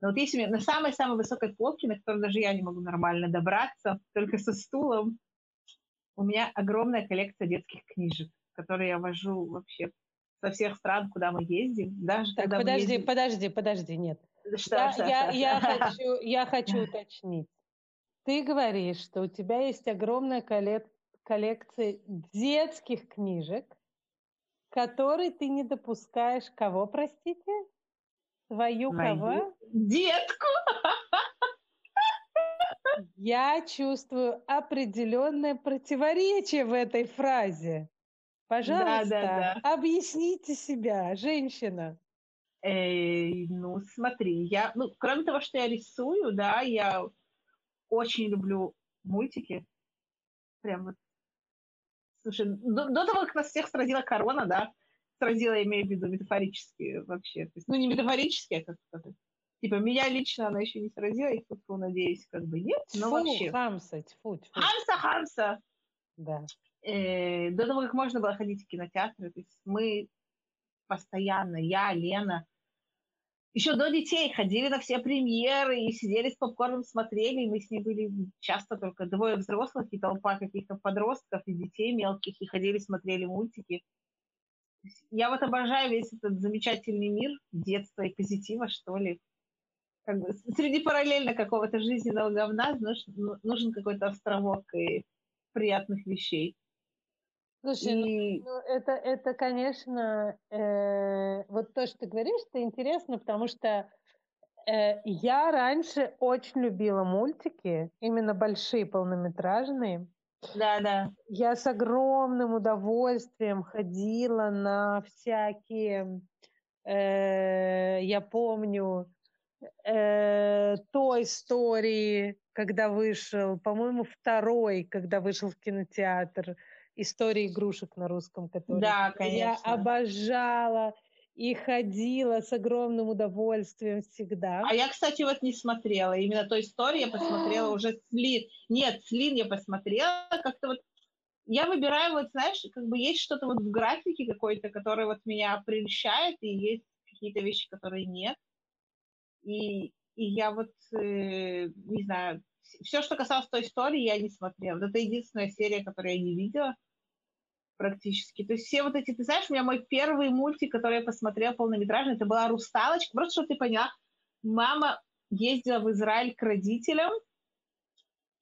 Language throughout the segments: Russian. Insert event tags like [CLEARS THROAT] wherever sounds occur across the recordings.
Но вот если на самой-самой высокой полке, на которой даже я не могу нормально добраться, только со стулом, у меня огромная коллекция детских книжек, которые я вожу вообще со всех стран, куда мы ездим. Даже так, когда подожди, ездим... подожди, подожди, нет. Что, я, что, я, что, я, что? хочу, я хочу уточнить. Ты говоришь, что у тебя есть огромная коллекция детских книжек, которые ты не допускаешь кого, простите? Твою кого? Детку! Я чувствую определенное противоречие в этой фразе. Пожалуйста, Да, да, да. объясните себя, женщина. Эй, ну, смотри, я, ну, кроме того, что я рисую, да, я очень люблю мультики. Прям вот. Слушай, до, до того, как нас всех сразила корона, да, сразила, я имею в виду метафорически вообще. То есть, ну, не метафорически, а как сказать. Типа, меня лично она еще не сразила, и тут, надеюсь, как бы нет, но Тьфу, вообще. хамса, тьфу, тьфу. Хамса, хамса! Да. Э, до того, как можно было ходить в кинотеатры, то есть мы постоянно, я, Лена, еще до детей ходили на все премьеры и сидели с попкорном, смотрели, и мы с ней были часто только двое взрослых и толпа каких-то подростков и детей мелких, и ходили, смотрели мультики. Я вот обожаю весь этот замечательный мир детства и позитива, что ли. Как бы среди параллельно какого-то жизненного говна нужен, нужен какой-то островок и приятных вещей. Слушай, ну, и... ну, это, это, конечно, э, вот то, что ты говоришь, это интересно, потому что э, я раньше очень любила мультики, именно большие полнометражные. Да, да. Я с огромным удовольствием ходила на всякие, э, я помню, э, той истории, когда вышел, по-моему, второй, когда вышел в кинотеатр истории игрушек на русском, которые да, конечно. я обожала и ходила с огромным удовольствием всегда. А я, кстати, вот не смотрела. Именно той истории я посмотрела уже Слин. Нет, Слин я посмотрела. Как-то вот я выбираю, вот знаешь, как бы есть что-то вот в графике какой-то, который вот меня прельщает, и есть какие-то вещи, которые нет. И, и я вот, э, не знаю, все, что касалось той истории, я не смотрела. Это единственная серия, которую я не видела практически. То есть все вот эти, ты знаешь, у меня мой первый мультик, который я посмотрела полнометражный, это была «Русталочка». Просто, чтобы ты поняла, мама ездила в Израиль к родителям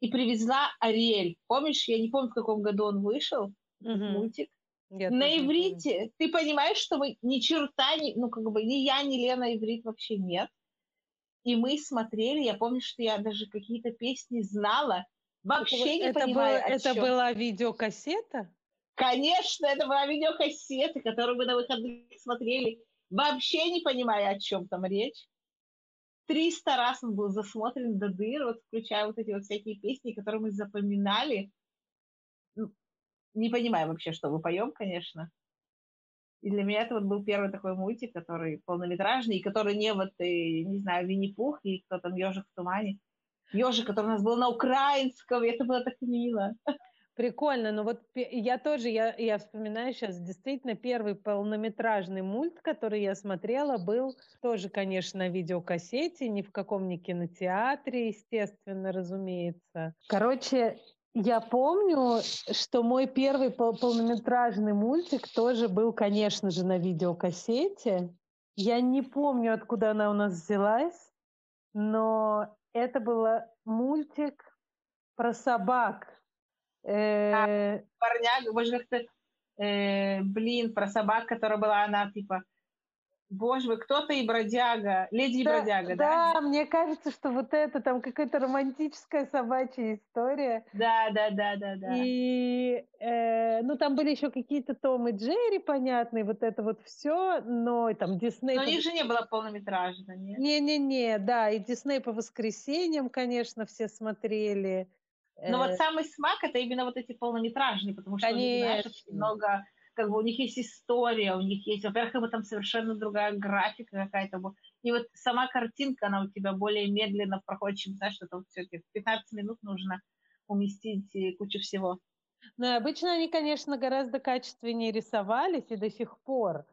и привезла Ариэль. Помнишь, я не помню, в каком году он вышел, Угу. мультик. Я На тоже помню. иврите. Ты понимаешь, что мы ни черта, ни, ну, как бы ни я, ни Лена иврит вообще нет. И мы смотрели, я помню, что я даже какие-то песни знала, вообще не это, понимаю, было, о это чём. была видеокассета? Конечно, это была видеокассета, которую мы на выходных смотрели, вообще не понимая, о чем там речь. Триста раз он был засмотрен до дыр, вот включая вот эти вот всякие песни, которые мы запоминали. Ну, Не понимаю вообще, что мы поем, конечно. И для меня это вот был первый такой мультик, который полнометражный, и который не вот, и, не знаю, Винни-Пух и кто там, Ежик в тумане. Ежик, который у нас был на украинском, и это было так мило. Прикольно, но вот я тоже, я, я вспоминаю сейчас, действительно, первый полнометражный мульт, который я смотрела, был тоже, конечно, на видеокассете, ни в каком не кинотеатре, естественно, разумеется. Короче, я помню, что мой первый пол- полнометражный мультик тоже был, конечно же, на видеокассете. Я не помню, откуда она у нас взялась, но это был мультик про собак. Э, Парняга, боже, как-то, э, блин, про собак, которая была, она типа, боже вы, кто-то и бродяга, леди и да, бродяга, да? да, мне кажется, что вот это там какая-то романтическая собачья история. Да, да, да, да, да. И, э, ну, там были еще какие-то Том и Джерри, понятные, вот это вот все, но и там Дисней... Но у них же не было полнометражно, нет? Не-не-не, да, и Дисней по воскресеньям, конечно, все смотрели. Но Э, вот самый смак это именно вот эти полнометражные, потому что у них, знаешь, очень много, как бы у них есть история, у них есть, во-первых, как бы там совершенно другая графика какая-то. И вот сама картинка, она у тебя более медленно проходит, чем, знаешь, что там все в 15 минут нужно уместить кучу всего. Ну, обычно они, конечно, гораздо качественнее рисовались и до сих пор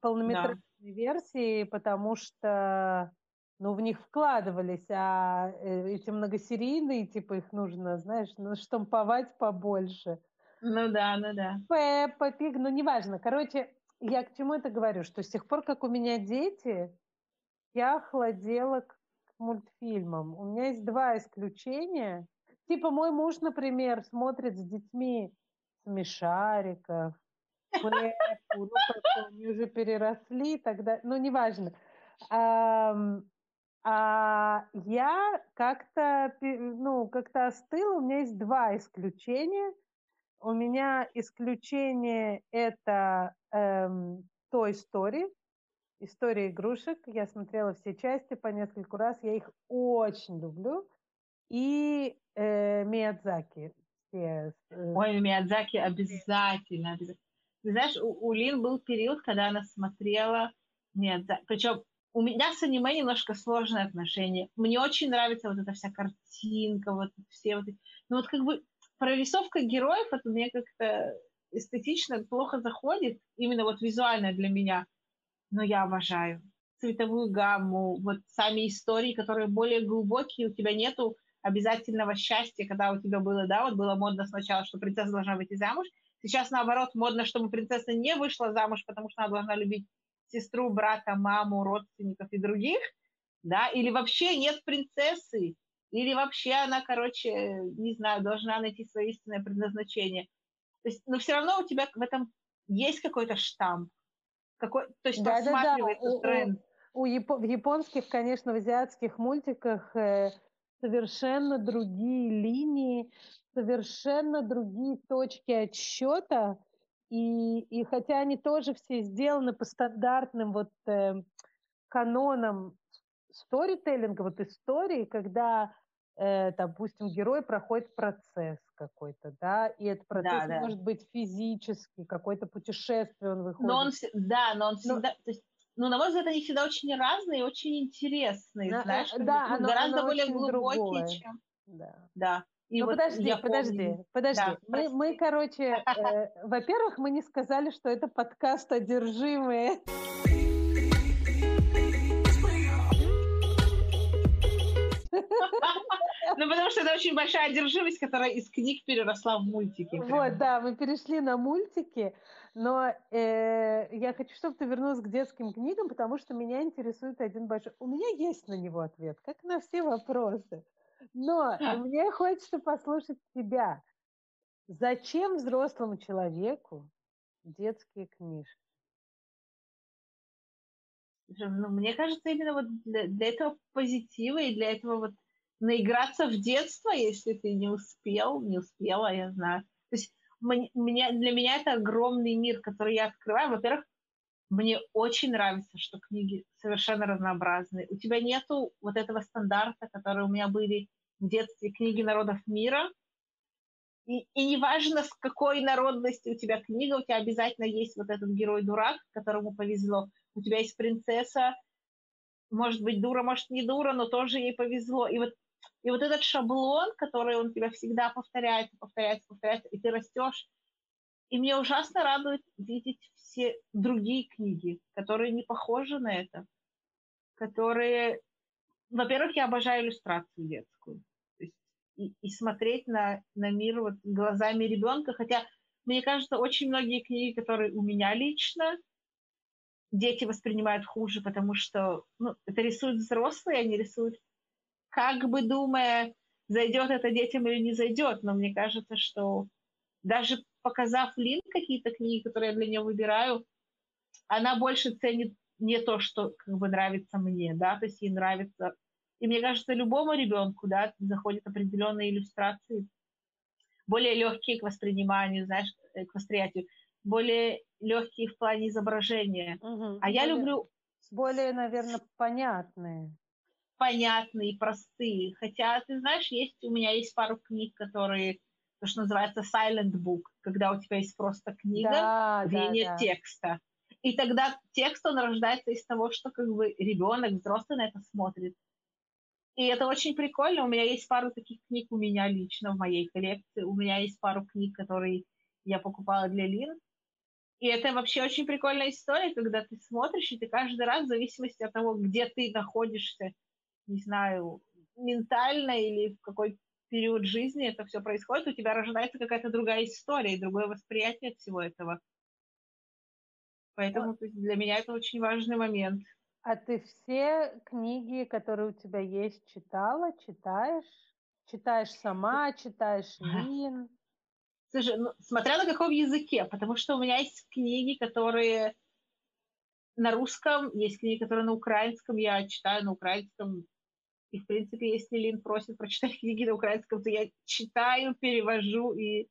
полнометражные версии, потому что ну, в них вкладывались, а э, эти многосерийные, типа, их нужно, знаешь, ну, штамповать побольше. Ну да, ну да. Пеппа, Пиг, ну, неважно. Короче, я к чему это говорю? Что с тех пор, как у меня дети, я охладела к мультфильмам. У меня есть два исключения. Типа мой муж, например, смотрит с детьми смешариков, Пеппу, ну, как они уже переросли, тогда, ну, неважно. А, а я как-то, ну, как-то остыла. У меня есть два исключения. У меня исключение это эм, Toy Story, история игрушек. Я смотрела все части по нескольку раз. Я их очень люблю. И э, Миядзаки. Все, э, Ой, Миядзаки обязательно. обязательно. Ты знаешь, у, у Лин был период, когда она смотрела Миядзаки. Причем у меня с аниме немножко сложное отношение. Мне очень нравится вот эта вся картинка, вот все вот. Ну вот как бы прорисовка героев, это мне как-то эстетично плохо заходит, именно вот визуально для меня. Но я обожаю цветовую гамму, вот сами истории, которые более глубокие, у тебя нету обязательного счастья, когда у тебя было, да, вот было модно сначала, что принцесса должна выйти замуж, сейчас наоборот модно, чтобы принцесса не вышла замуж, потому что она должна любить сестру, брата, маму, родственников и других, да, или вообще нет принцессы, или вообще она, короче, не знаю, должна найти свое истинное предназначение. То есть, но все равно у тебя в этом есть какой-то штамп, какой, то есть да, просматривается да, да. тренд. У, у, в японских, конечно, в азиатских мультиках э, совершенно другие линии, совершенно другие точки отсчета, и, и хотя они тоже все сделаны по стандартным вот э, канонам сторителлинга, вот истории, когда, э, допустим, герой проходит процесс какой-то, да, и этот процесс да, да. может быть физический, какое-то путешествие он выходит. Но он, да, но он всегда, но, то есть, ну, на мой взгляд, они всегда очень разные и очень интересные, знаешь, да, ну, оно, гораздо оно более глубокие, другое. чем... Да. да. И ну, вот подожди, подожди, помню. подожди. Да, мы, мы, короче, э, во-первых, мы не сказали, что это подкаст «Одержимые». Ну, потому что это очень большая одержимость, которая из книг переросла в мультики. Вот, да, мы перешли на мультики, но э, я хочу, чтобы ты вернулась к детским книгам, потому что меня интересует один большой... У меня есть на него ответ, как на все вопросы. Но мне хочется послушать тебя. Зачем взрослому человеку детские книжки? Ну, мне кажется, именно вот для, для этого позитива и для этого вот наиграться в детство, если ты не успел, не успела, я знаю. То есть мне, для меня это огромный мир, который я открываю. Во-первых, мне очень нравится, что книги совершенно разнообразные. У тебя нету вот этого стандарта, который у меня были в детстве книги народов мира. И, и неважно, с какой народности у тебя книга, у тебя обязательно есть вот этот герой-дурак, которому повезло. У тебя есть принцесса, может быть, дура, может, не дура, но тоже ей повезло. И вот, и вот этот шаблон, который он тебя всегда повторяет, повторяется, повторяется, и ты растешь. И мне ужасно радует видеть все другие книги, которые не похожи на это, которые во-первых, я обожаю иллюстрацию детскую. То есть и, и смотреть на, на мир вот глазами ребенка. Хотя, мне кажется, очень многие книги, которые у меня лично, дети воспринимают хуже, потому что ну, это рисуют взрослые, они рисуют как бы думая, зайдет это детям или не зайдет. Но мне кажется, что даже показав Лин какие-то книги, которые я для нее выбираю, она больше ценит не то, что как бы нравится мне, да, то есть ей нравится. И мне кажется, любому ребенку, да, заходят определенные иллюстрации, более легкие к восприниманию, знаешь, э, к восприятию, более легкие в плане изображения. Угу. А более, я люблю... Более, наверное, понятные. Понятные, простые. Хотя, ты знаешь, есть у меня есть пару книг, которые то, что называется silent book, когда у тебя есть просто книга, да, где да, нет да. текста. И тогда текст, он рождается из того, что как бы ребенок, взрослый на это смотрит. И это очень прикольно. У меня есть пару таких книг у меня лично в моей коллекции. У меня есть пару книг, которые я покупала для Лин. И это вообще очень прикольная история, когда ты смотришь, и ты каждый раз, в зависимости от того, где ты находишься не знаю, ментально или в какой период жизни это все происходит, у тебя рождается какая-то другая история и другое восприятие всего этого. Поэтому вот. для меня это очень важный момент. А ты все книги, которые у тебя есть, читала, читаешь? Читаешь сама, читаешь Лин? Слушай, ну, смотря на каком языке, потому что у меня есть книги, которые на русском, есть книги, которые на украинском, я читаю на украинском. И, в принципе, если Лин просит прочитать [LAUGHS] книги на украинском, то я читаю, перевожу и,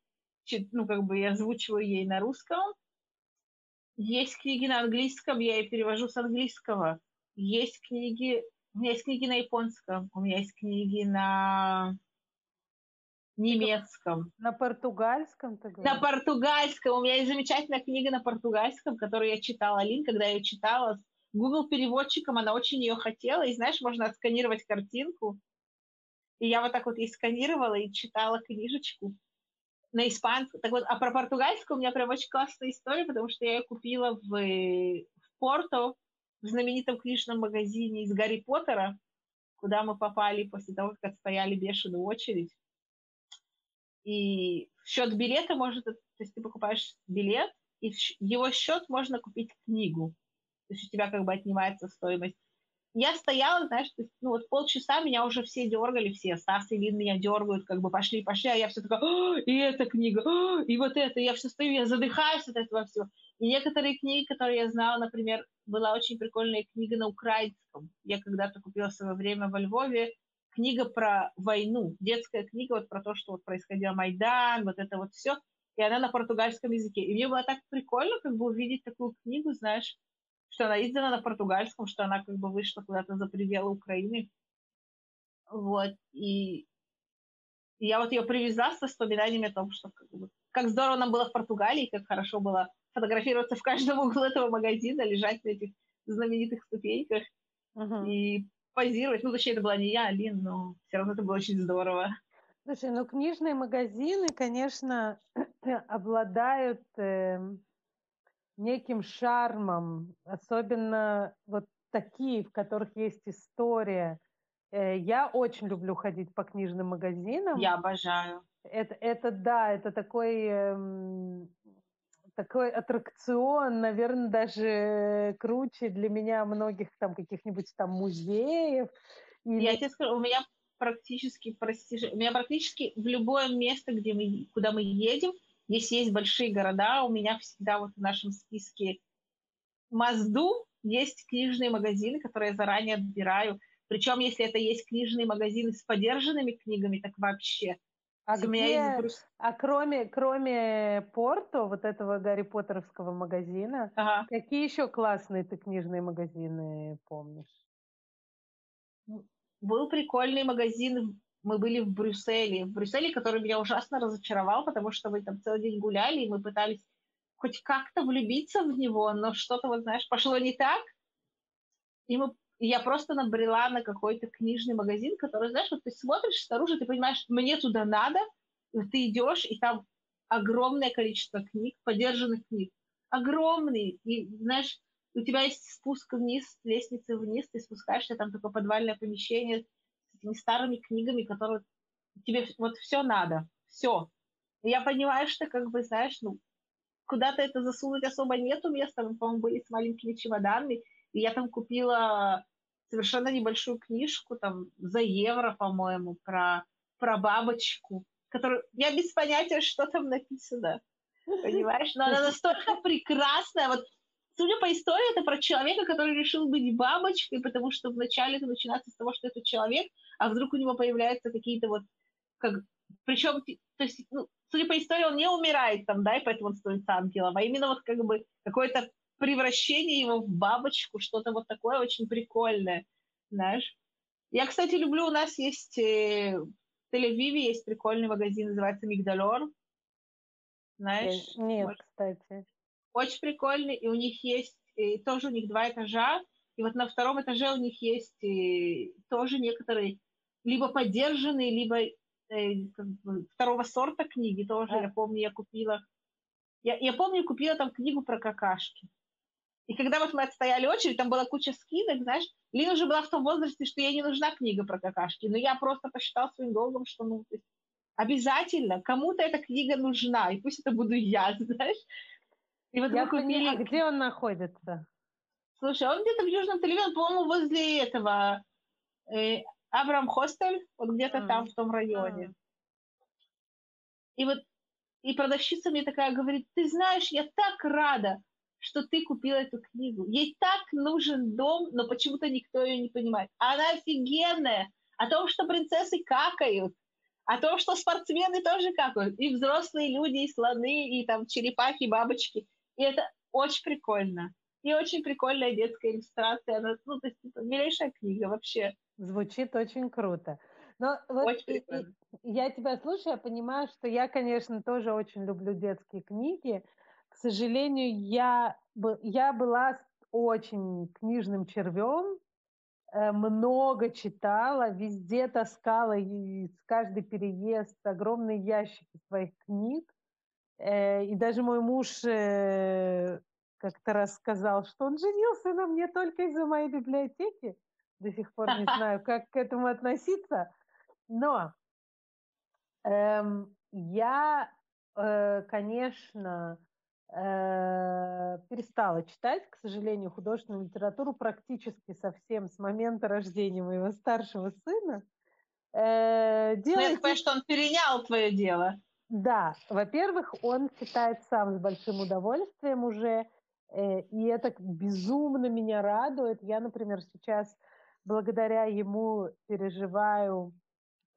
ну, как бы, я озвучиваю ей на русском. Есть книги на английском, я их перевожу с английского. Есть книги, у меня есть книги на японском, у меня есть книги на немецком. На португальском? Ты на португальском. У меня есть замечательная книга на португальском, которую я читала, Лин, когда я ее читала с Google переводчиком, она очень ее хотела. И знаешь, можно отсканировать картинку. И я вот так вот и сканировала и читала книжечку на испанском. Так вот, а про португальскую у меня прям очень классная история, потому что я ее купила в, в Порто, в знаменитом книжном магазине из Гарри Поттера, куда мы попали после того, как отстояли бешеную очередь. И счет билета может, то есть ты покупаешь билет, и в его счет можно купить книгу. То есть у тебя как бы отнимается стоимость я стояла, знаешь, ну вот полчаса меня уже все дергали, все, и Лин меня дергают, как бы пошли, пошли, а я все такая, и эта книга, и вот это, я все стою, я задыхаюсь от этого всего. И некоторые книги, которые я знала, например, была очень прикольная книга на украинском. Я когда-то купила в свое время во Львове книга про войну, детская книга вот про то, что вот происходил Майдан, вот это вот все, и она на португальском языке. И мне было так прикольно как бы увидеть такую книгу, знаешь, что она издана на португальском, что она как бы вышла куда-то за пределы Украины. Вот, и я вот ее привезла с воспоминаниями о том, что как, бы, как здорово нам было в Португалии, как хорошо было фотографироваться в каждом [LAUGHS] углу этого магазина, лежать на этих знаменитых ступеньках uh-huh. и позировать. Ну, точнее, это была не я, а Лин, но все равно это было очень здорово. Слушай, ну книжные магазины, конечно, [CLEARS THROAT] обладают э, неким шармом, особенно вот такие, в которых есть история. Э, я очень люблю ходить по книжным магазинам. Я обожаю. Это, это да, это такой, эм, такой аттракцион, наверное, даже круче для меня многих там каких-нибудь там музеев. Или... Я тебе скажу, у меня практически, прости, у меня практически в любое место, где мы, куда мы едем, если есть большие города, у меня всегда вот в нашем списке Мазду есть книжные магазины, которые я заранее отбираю. Причем, если это есть книжные магазины с подержанными книгами, так вообще. А, где, есть... а кроме, кроме Порто, вот этого Гарри Поттеровского магазина, ага. какие еще классные ты книжные магазины помнишь? Был прикольный магазин мы были в Брюсселе, в Брюсселе, который меня ужасно разочаровал, потому что мы там целый день гуляли, и мы пытались хоть как-то влюбиться в него, но что-то, вот знаешь, пошло не так, и мы я просто набрела на какой-то книжный магазин, который, знаешь, вот ты смотришь снаружи, ты понимаешь, мне туда надо, и ты идешь, и там огромное количество книг, подержанных книг. Огромный. И, знаешь, у тебя есть спуск вниз, лестница вниз, ты спускаешься, там такое подвальное помещение, этими старыми книгами, которые тебе вот все надо, все. Я понимаю, что как бы, знаешь, ну, куда-то это засунуть особо нету места, мы, по-моему, были с маленькими чемоданами, и я там купила совершенно небольшую книжку, там, за евро, по-моему, про, про бабочку, которую... Я без понятия, что там написано, понимаешь? Но она настолько прекрасная, вот Судя по истории, это про человека, который решил быть бабочкой, потому что вначале это начинается с того, что это человек, а вдруг у него появляются какие-то вот, как, причем, то есть, ну, судя по истории, он не умирает там, да, и поэтому он становится ангелом, а именно вот как бы какое-то превращение его в бабочку, что-то вот такое очень прикольное, знаешь. Я, кстати, люблю, у нас есть э, в Тель-Авиве есть прикольный магазин, называется Мигдалор. Знаешь? Нет, может... кстати. Очень прикольный, и у них есть, и тоже у них два этажа, и вот на втором этаже у них есть и тоже некоторые либо поддержанные, либо э, как бы, второго сорта книги тоже. А. Я помню, я купила. Я, я помню, купила там книгу про какашки. И когда вот мы отстояли очередь, там была куча скидок, знаешь, Лина уже была в том возрасте, что ей не нужна книга про какашки, но я просто посчитал своим долгом, что ну, обязательно кому-то эта книга нужна, и пусть это буду я, [LAUGHS] знаешь. И вот я мы купили... А где он находится? Слушай, он где-то в Южном Телевизоре, по-моему, возле этого э, Абрам Хостель, вот где-то mm. там, в том районе. Mm. И вот и продавщица мне такая говорит, ты знаешь, я так рада, что ты купила эту книгу. Ей так нужен дом, но почему-то никто ее не понимает. Она офигенная. О том, что принцессы какают, о том, что спортсмены тоже какают. И взрослые люди, и слоны, и там черепахи, бабочки. И это очень прикольно. И очень прикольная детская иллюстрация. Она, ну, то есть, это милейшая книга вообще. Звучит очень круто. Но вот и, и, я тебя слушаю, я понимаю, что я, конечно, тоже очень люблю детские книги. К сожалению, я, я была очень книжным червем, э, много читала, везде таскала и с каждый переезд огромные ящики своих книг. Э, и даже мой муж э, как-то рассказал, что он женился на мне только из-за моей библиотеки. До сих пор не [LAUGHS] знаю, как к этому относиться. Но эм, я, э, конечно, э, перестала читать, к сожалению, художественную литературу практически совсем с момента рождения моего старшего сына. Э, делайте... Ну, я что он перенял твое дело. Да, во-первых, он читает сам с большим удовольствием уже, э, и это безумно меня радует. Я, например, сейчас благодаря ему переживаю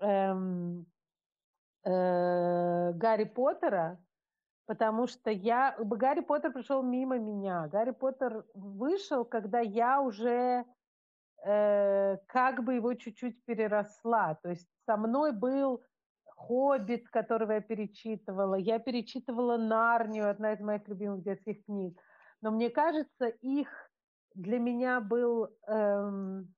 эм, э, Гарри Поттера, потому что я... Гарри Поттер пришел мимо меня. Гарри Поттер вышел, когда я уже э, как бы его чуть-чуть переросла. То есть со мной был «Хоббит», которого я перечитывала. Я перечитывала «Нарнию», одна из моих любимых детских книг. Но мне кажется, их для меня был эм,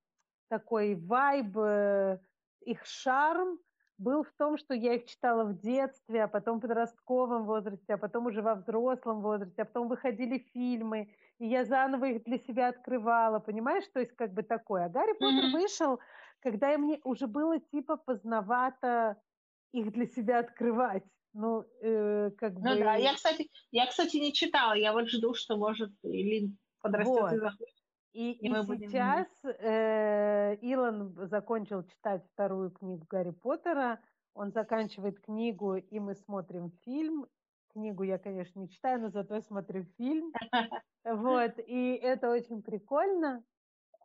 такой вайб, э, их шарм был в том, что я их читала в детстве, а потом в подростковом возрасте, а потом уже во взрослом возрасте, а потом выходили фильмы, и я заново их для себя открывала, понимаешь, то есть как бы такое. А Гарри Поттер mm-hmm. вышел, когда мне уже было типа поздновато их для себя открывать. Ну, э, как ну бы... да, я, кстати, я, кстати, не читала, я вот жду, что, может, или подрастет вот. и захочет. И, и, и сейчас э, Илон закончил читать вторую книгу Гарри Поттера. Он заканчивает книгу, и мы смотрим фильм. Книгу я, конечно, не читаю, но зато смотрю фильм. [LAUGHS] Вот, и это очень прикольно.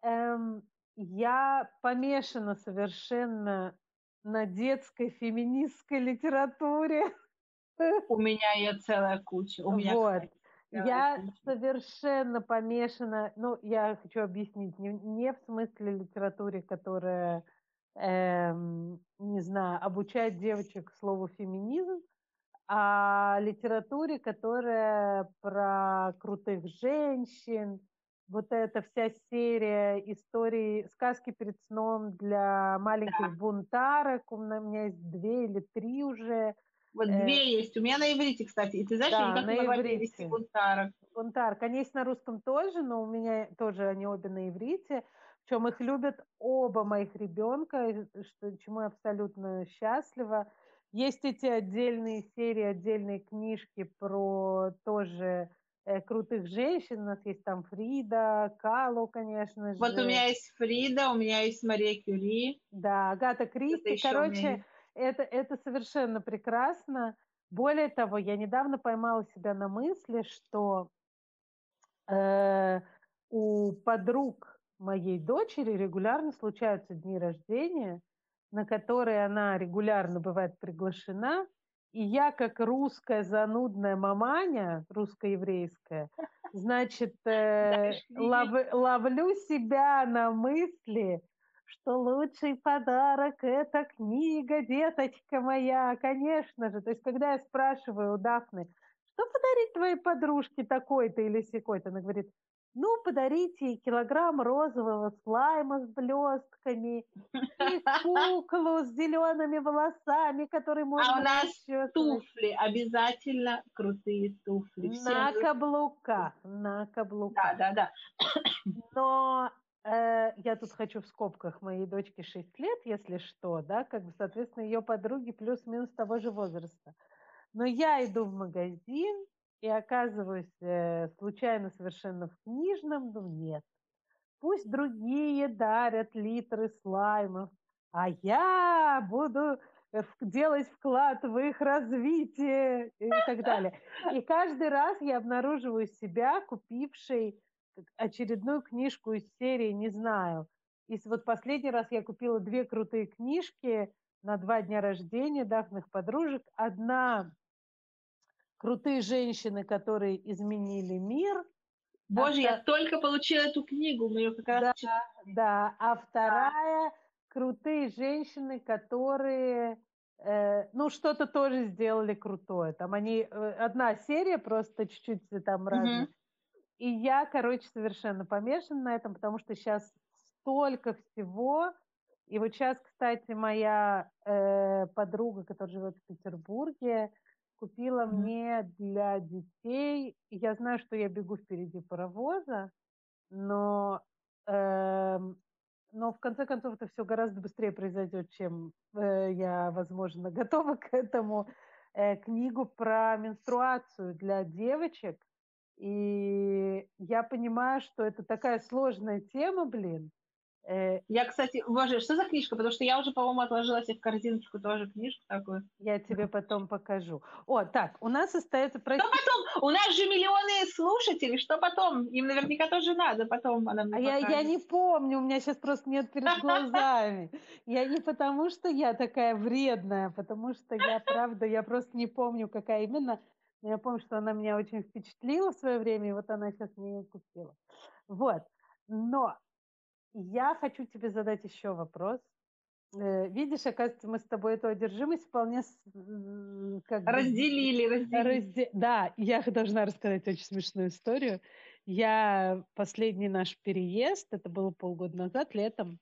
Эм, я помешана совершенно на детской феминистской литературе. [LAUGHS] У меня ее целая куча. У меня, вот. Кстати, я совершенно помешана, ну, я хочу объяснить, не, не в смысле литературе, которая, эм, не знаю, обучает девочек слову феминизм, а литературе, которая про крутых женщин, вот эта вся серия историй, сказки перед сном для маленьких да. бунтарок, у меня есть две или три уже, вот э, две есть. У меня на иврите, кстати. И ты знаешь, да, я никак на иврите. бунтарок. Бунтар. Конечно, на русском тоже, но у меня тоже они обе на иврите. Причем их любят оба моих ребенка, что, чему я абсолютно счастлива. Есть эти отдельные серии, отдельные книжки про тоже э, крутых женщин. У нас есть там Фрида, Калу, конечно же. Вот у меня есть Фрида, у меня есть Мария Кюри. Да, Агата Кристи. Короче, это, это совершенно прекрасно. Более того, я недавно поймала себя на мысли, что э, у подруг моей дочери регулярно случаются дни рождения, на которые она регулярно бывает приглашена, и я, как русская занудная маманя, русско-еврейская, значит, э, лов, ловлю себя на мысли, что лучший подарок – это книга, деточка моя, конечно же. То есть, когда я спрашиваю у Дафны, что подарить твоей подружке такой-то или секой-то, она говорит, ну, подарите килограмм розового слайма с блестками, и [LAUGHS] куклу с зелеными волосами, которые а можно А у нас туфли, обязательно крутые туфли. На Всем... каблуках, на каблуках. Да, да, да. Но э, я тут хочу в скобках моей дочке 6 лет, если что, да, как бы, соответственно, ее подруги плюс-минус того же возраста. Но я иду в магазин, и оказываюсь э, случайно совершенно в книжном, ну нет. Пусть другие дарят литры слаймов, а я буду э, делать вклад в их развитие и так далее. И каждый раз я обнаруживаю себя, купившей очередную книжку из серии «Не знаю». И вот последний раз я купила две крутые книжки на два дня рождения давних подружек. Одна крутые женщины, которые изменили мир. Боже, а я только получила эту книгу, мы ее как раз да, читали. Да, а вторая крутые женщины, которые э, ну что-то тоже сделали крутое. Там они э, одна серия просто чуть-чуть там разных. Mm-hmm. И я, короче, совершенно помешана на этом, потому что сейчас столько всего. И вот сейчас, кстати, моя э, подруга, которая живет в Петербурге, купила mm-hmm. мне для детей. Я знаю, что я бегу впереди паровоза, но, э, но в конце концов это все гораздо быстрее произойдет, чем э, я, возможно, [LAUGHS] готова к этому. Э, книгу про менструацию для девочек. И я понимаю, что это такая сложная тема, блин, я, кстати, боже, что за книжка? Потому что я уже, по-моему, отложила себе в корзиночку тоже книжку такую. Я тебе потом покажу. О, так, у нас остается... Что потом? У нас же миллионы слушателей. Что потом? Им наверняка тоже надо. Потом она мне А я, я не помню, у меня сейчас просто нет перед глазами. Я не потому, что я такая вредная, потому что я, правда, я просто не помню, какая именно. Но я помню, что она меня очень впечатлила в свое время, и вот она сейчас мне ее купила. Вот. Но я хочу тебе задать еще вопрос. Э, видишь, оказывается, мы с тобой эту одержимость вполне как разделили, бы, разделили. Разде... Да, я должна рассказать очень смешную историю. Я последний наш переезд, это было полгода назад, летом,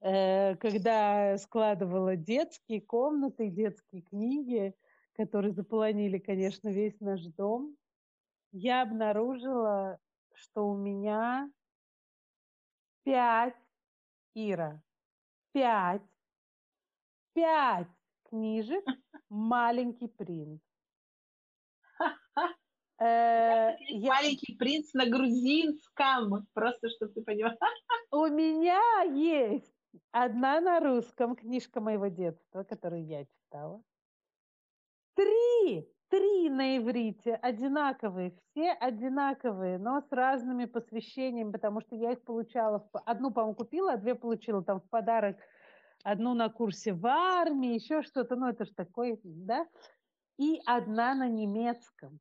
э, когда складывала детские комнаты, детские книги, которые заполонили, конечно, весь наш дом, я обнаружила, что у меня пять, Ира, пять, пять книжек «Маленький принц». Э, Маленький принц на грузинском, просто чтобы ты поняла. У меня есть одна на русском книжка моего детства, которую я читала. Три три на иврите одинаковые, все одинаковые, но с разными посвящениями, потому что я их получала, одну, по-моему, купила, а две получила там в подарок, одну на курсе в армии, еще что-то, ну это же такой, да, и одна на немецком.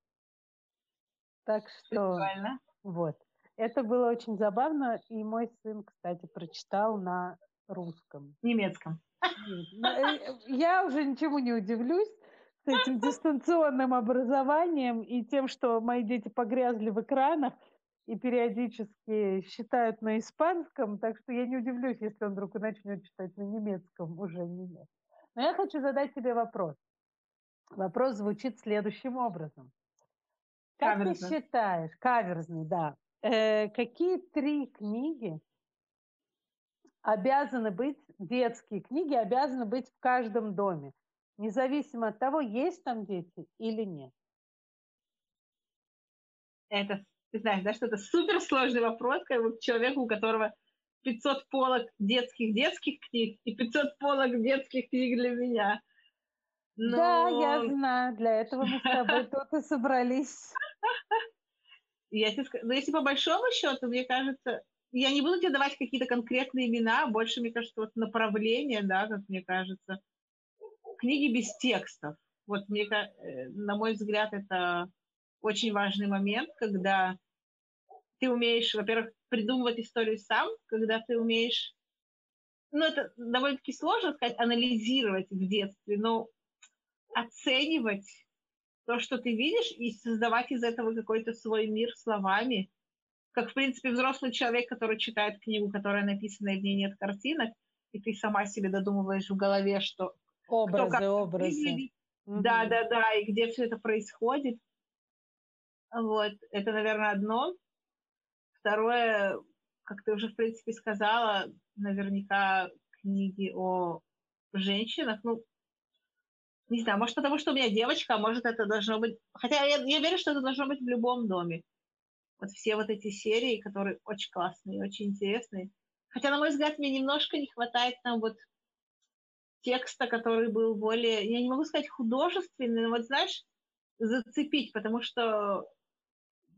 Так что, Прикольно. вот, это было очень забавно, и мой сын, кстати, прочитал на русском. Немецком. Э, я уже ничему не удивлюсь, с этим дистанционным образованием и тем, что мои дети погрязли в экранах и периодически считают на испанском, так что я не удивлюсь, если он вдруг начнет читать на немецком, уже не нет. Но я хочу задать тебе вопрос. Вопрос звучит следующим образом. Как Каверзный. ты считаешь, каверзный, да, э, какие три книги обязаны быть, детские книги обязаны быть в каждом доме? Независимо от того, есть там дети или нет? Это, ты знаешь, да, что это суперсложный вопрос, как бы человеку, у которого 500 полок детских-детских книг и 500 полок детских книг для меня. Но... Да, я знаю, для этого мы с тобой тут и собрались. Я тебе скажу, но если по большому счету, мне кажется, я не буду тебе давать какие-то конкретные имена, больше, мне кажется, вот направление, да, как мне кажется книги без текстов. Вот мне, э, на мой взгляд, это очень важный момент, когда ты умеешь, во-первых, придумывать историю сам, когда ты умеешь, ну, это довольно-таки сложно сказать, анализировать в детстве, но оценивать то, что ты видишь, и создавать из этого какой-то свой мир словами. как, в принципе, взрослый человек, который читает книгу, которая написана, и в ней нет картинок, и ты сама себе додумываешь в голове, что образы, кто образы. Угу. Да, да, да, и где все это происходит. Вот, это, наверное, одно. Второе, как ты уже, в принципе, сказала, наверняка книги о женщинах, ну, не знаю, может, потому что у меня девочка, а может, это должно быть... Хотя я, я верю, что это должно быть в любом доме. Вот все вот эти серии, которые очень классные, очень интересные. Хотя, на мой взгляд, мне немножко не хватает там вот текста, который был более, я не могу сказать художественный, но вот знаешь, зацепить, потому что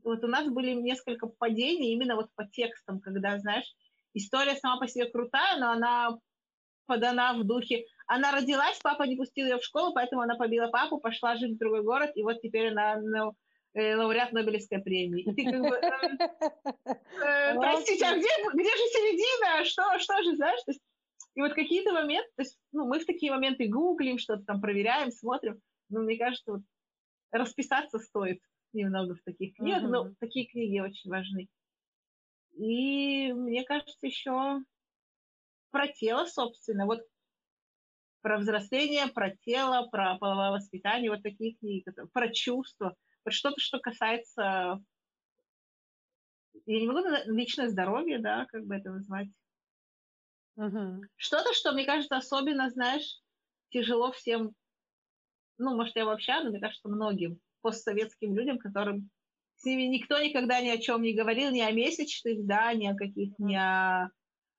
вот у нас были несколько падений именно вот по текстам, когда, знаешь, история сама по себе крутая, но она подана в духе. Она родилась, папа не пустил ее в школу, поэтому она побила папу, пошла жить в другой город, и вот теперь она ну, э, лауреат Нобелевской премии. И ты как бы, э, э, [LAUGHS] простите, а где, где же середина? Что, что же, знаешь? И вот какие-то моменты, то есть, ну, мы в такие моменты гуглим, что-то там проверяем, смотрим, но мне кажется, вот, расписаться стоит немного в таких книгах, uh-huh. но такие книги очень важны. И мне кажется, еще про тело, собственно, вот про взросление, про тело, про половое воспитание, вот такие книги, про чувства, вот что-то, что касается, я не могу личное здоровье, да, как бы это назвать. Угу. Что-то, что, мне кажется, особенно, знаешь, тяжело всем, ну, может, я вообще, но мне кажется, многим постсоветским людям, которым с ними никто никогда ни о чем не говорил, ни о месячных, да, ни о каких, ни о,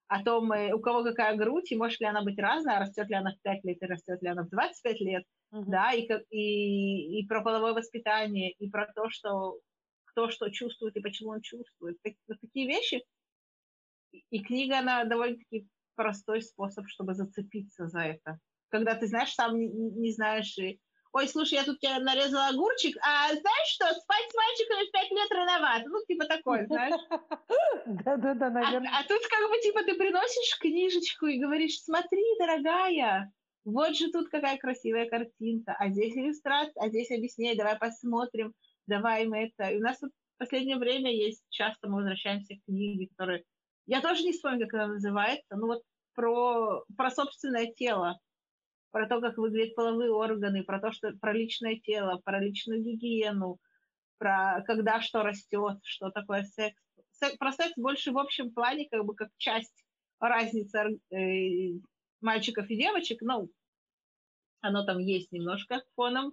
о том, э, у кого какая грудь, и может ли она быть разная, растет ли она в 5 лет и растет ли она в 25 лет, uh-huh. да, и, и, и про половое воспитание, и про то, что кто что чувствует и почему он чувствует. Так, вот такие вещи. И книга, она довольно-таки простой способ, чтобы зацепиться за это. Когда ты знаешь, сам не, не знаешь, и ой, слушай, я тут тебе нарезала огурчик, а знаешь что, спать с мальчиками в пять лет рановато. Ну, типа такой, знаешь. [LAUGHS] Да-да-да, наверное. А, а тут как бы, типа, ты приносишь книжечку и говоришь, смотри, дорогая, вот же тут какая красивая картинка, а здесь иллюстрация, а здесь объяснение, давай посмотрим, давай мы это. И у нас вот в последнее время есть, часто мы возвращаемся к книге, которые... Я тоже не вспомню, как она называется, но вот про, про собственное тело про то, как выглядят половые органы, про то, что про личное тело, про личную гигиену, про когда что растет, что такое секс. секс про секс больше в общем плане, как бы как часть разницы э, мальчиков и девочек, ну, оно там есть немножко фоном.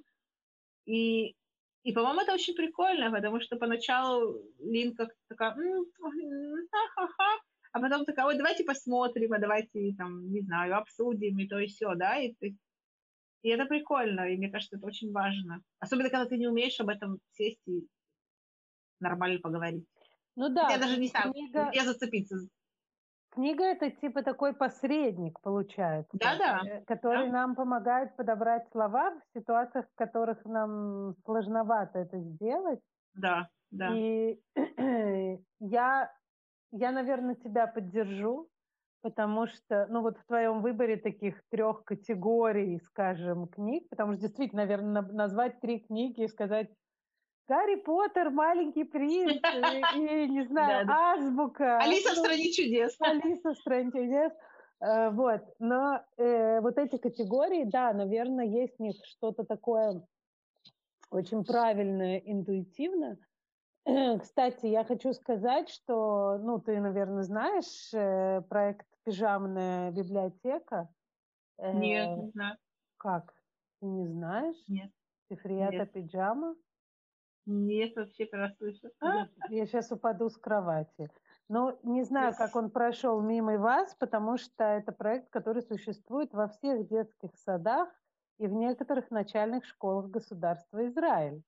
И, и по-моему, это очень прикольно, потому что поначалу Лин как-то такая, ха-ха-ха, а потом такая, ой, давайте посмотрим, а давайте, там, не знаю, обсудим и то и все, да, и, и это прикольно, и мне кажется, это очень важно. Особенно, когда ты не умеешь об этом сесть и нормально поговорить. Ну да. Я даже не знаю, книга... я зацепиться. Книга это типа такой посредник, получается. Да-да. Э, который да. нам помогает подобрать слова в ситуациях, в которых нам сложновато это сделать. Да, да. И [CLEARS THROAT] я я, наверное, тебя поддержу, потому что, ну вот в твоем выборе таких трех категорий, скажем, книг, потому что действительно, наверное, назвать три книги и сказать Гарри Поттер, маленький принц, [LAUGHS] и, не знаю, азбука. Алиса в ну, стране чудес. Алиса в стране чудес. Э, вот, но э, вот эти категории, да, наверное, есть в них что-то такое очень правильное, интуитивное, [CLEARS THROAT] Кстати, я хочу сказать, что, ну, ты, наверное, знаешь э, проект «Пижамная библиотека». Нет, э, не знаю. Как? Ты не знаешь? Нет. Цифрията пиджама? Нет, вообще слышу. Я, я сейчас упаду с кровати. Но не знаю, как он прошел мимо вас, потому что это проект, который существует во всех детских садах и в некоторых начальных школах государства Израиль.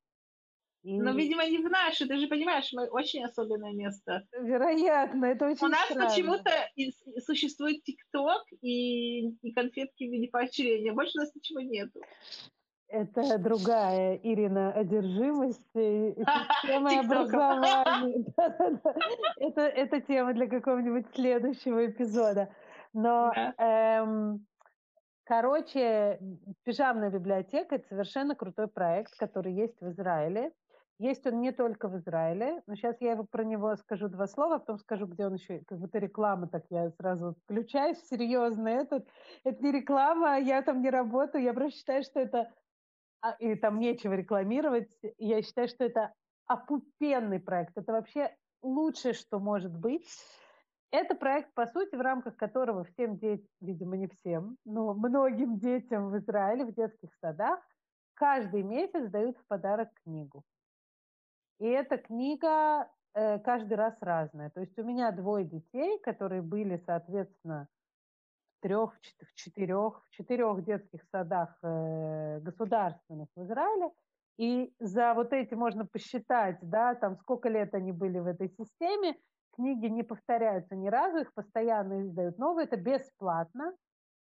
И... Но, видимо, не в наши. Ты же понимаешь, мы очень особенное место. Вероятно, это очень У нас странно. почему-то существует ТикТок и, и конфетки в виде поощрения. Больше у нас ничего нету. Это другая Ирина одержимость [LAUGHS] системы образования. [LAUGHS] Это, это тема для какого-нибудь следующего эпизода. Но, эм, короче, пижамная библиотека – это совершенно крутой проект, который есть в Израиле. Есть он не только в Израиле, но сейчас я его, про него скажу два слова, а потом скажу, где он еще, как будто реклама, так я сразу включаюсь серьезно. Этот, это не реклама, я там не работаю, я просто считаю, что это, а, и там нечего рекламировать, я считаю, что это опупенный проект, это вообще лучшее, что может быть. Это проект, по сути, в рамках которого всем детям, видимо, не всем, но многим детям в Израиле в детских садах каждый месяц дают в подарок книгу. И эта книга э, каждый раз разная. То есть у меня двое детей, которые были, соответственно, трех, в четырех, в четырех детских садах э, государственных в Израиле. И за вот эти можно посчитать, да, там сколько лет они были в этой системе. Книги не повторяются ни разу, их постоянно издают новые, это бесплатно.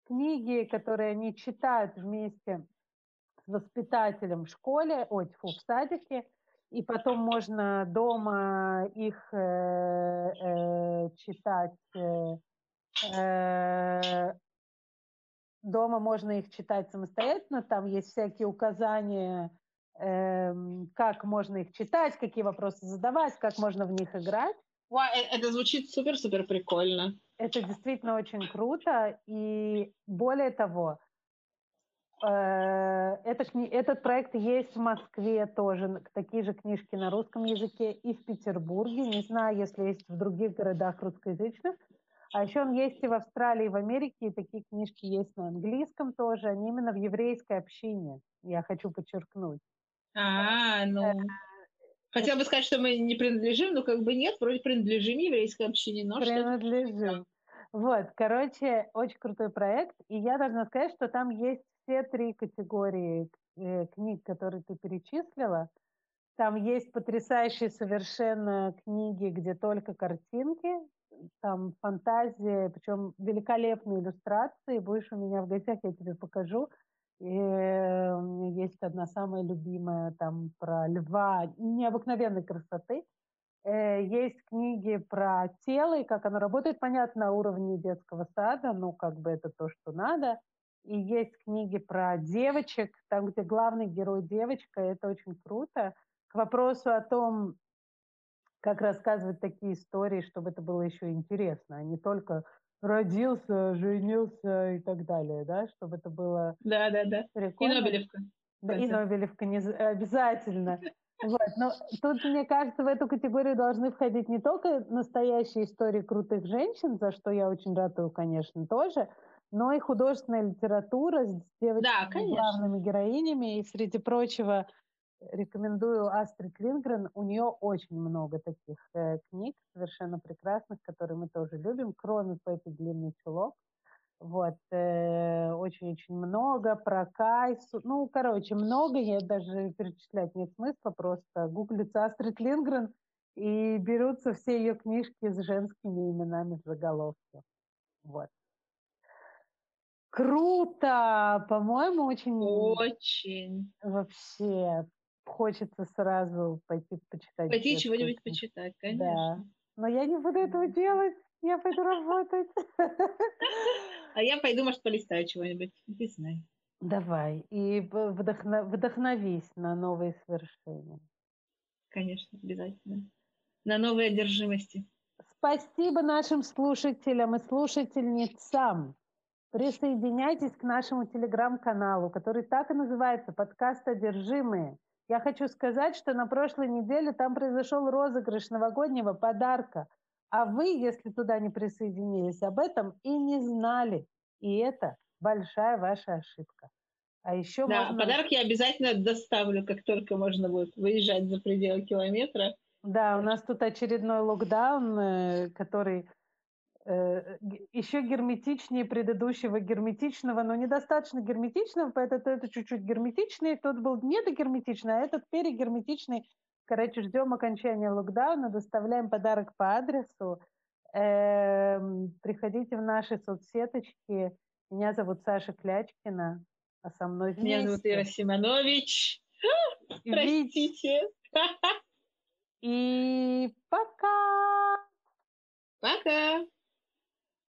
Книги, которые они читают вместе с воспитателем в школе, ой, тьфу, в садике – и потом можно дома их э, э, читать. Э, дома можно их читать самостоятельно, там есть всякие указания, э, как можно их читать, какие вопросы задавать, как можно в них играть. Wow, э, это звучит супер-супер прикольно. Это действительно очень круто, и более того, Э, это, этот проект есть в Москве тоже, такие же книжки на русском языке и в Петербурге. Не знаю, если есть в других городах русскоязычных. А еще он есть и в Австралии, и в Америке, и такие книжки есть на английском тоже. Они именно в еврейской общине, я хочу подчеркнуть. А, ну... Э, Хотел бы сказать, что мы не принадлежим, но как бы нет, вроде принадлежим еврейской общине, но Принадлежим. Вот, короче, очень крутой проект, и я должна сказать, что там есть все три категории э, книг, которые ты перечислила. Там есть потрясающие совершенно книги, где только картинки, там фантазия, причем великолепные иллюстрации. Будешь у меня в гостях, я тебе покажу. И э, есть одна самая любимая там про льва необыкновенной красоты. Э, есть книги про тело и как оно работает, понятно, на уровне детского сада, ну, как бы это то, что надо. И есть книги про девочек, там, где главный герой девочка, это очень круто. К вопросу о том, как рассказывать такие истории, чтобы это было еще интересно, а не только родился, женился и так далее, да, чтобы это было... Да, да, да. Прикольно. И Нобелевка. Да, и Нобелевка не... обязательно. [LAUGHS] Вот, но тут, мне кажется, в эту категорию должны входить не только настоящие истории крутых женщин, за что я очень ратую, конечно, тоже, но и художественная литература с девочками, да, главными героинями. И, среди прочего, рекомендую Астрид Лингрен. У нее очень много таких э, книг, совершенно прекрасных, которые мы тоже любим, кроме Пеппи Длинный чулок. Вот, э, очень-очень много про Кайсу. Ну, короче, много, я даже перечислять нет смысла, просто гуглится Астрид Лингрен, и берутся все ее книжки с женскими именами в заголовке. Вот. Круто! По-моему, очень... Очень. Вообще, хочется сразу пойти почитать. Пойти чего-нибудь почитать, конечно. Да. Но я не буду этого делать. Я пойду работать. [LAUGHS] А я пойду, может, полистаю чего-нибудь. Не знаю. Давай. И вдохно... вдохновись на новые свершения. Конечно, обязательно. На новые одержимости. Спасибо нашим слушателям и слушательницам. Присоединяйтесь к нашему телеграм-каналу, который так и называется «Подкаст Одержимые». Я хочу сказать, что на прошлой неделе там произошел розыгрыш новогоднего подарка. А вы, если туда не присоединились, об этом и не знали. И это большая ваша ошибка. А еще да, можно... подарок я обязательно доставлю, как только можно будет выезжать за пределы километра. Да, у нас тут очередной локдаун, э, который еще герметичнее предыдущего герметичного, но недостаточно герметичного, поэтому это чуть-чуть герметичный, тот был недогерметичный, а этот перегерметичный. Короче, ждем окончания локдауна, доставляем подарок по адресу. Эм, приходите в наши соцсеточки. Меня зовут Саша Клячкина, а со мной вместе... Меня зовут Ира Симонович. [GASPS] Простите. [LAUGHS] И пока! Пока!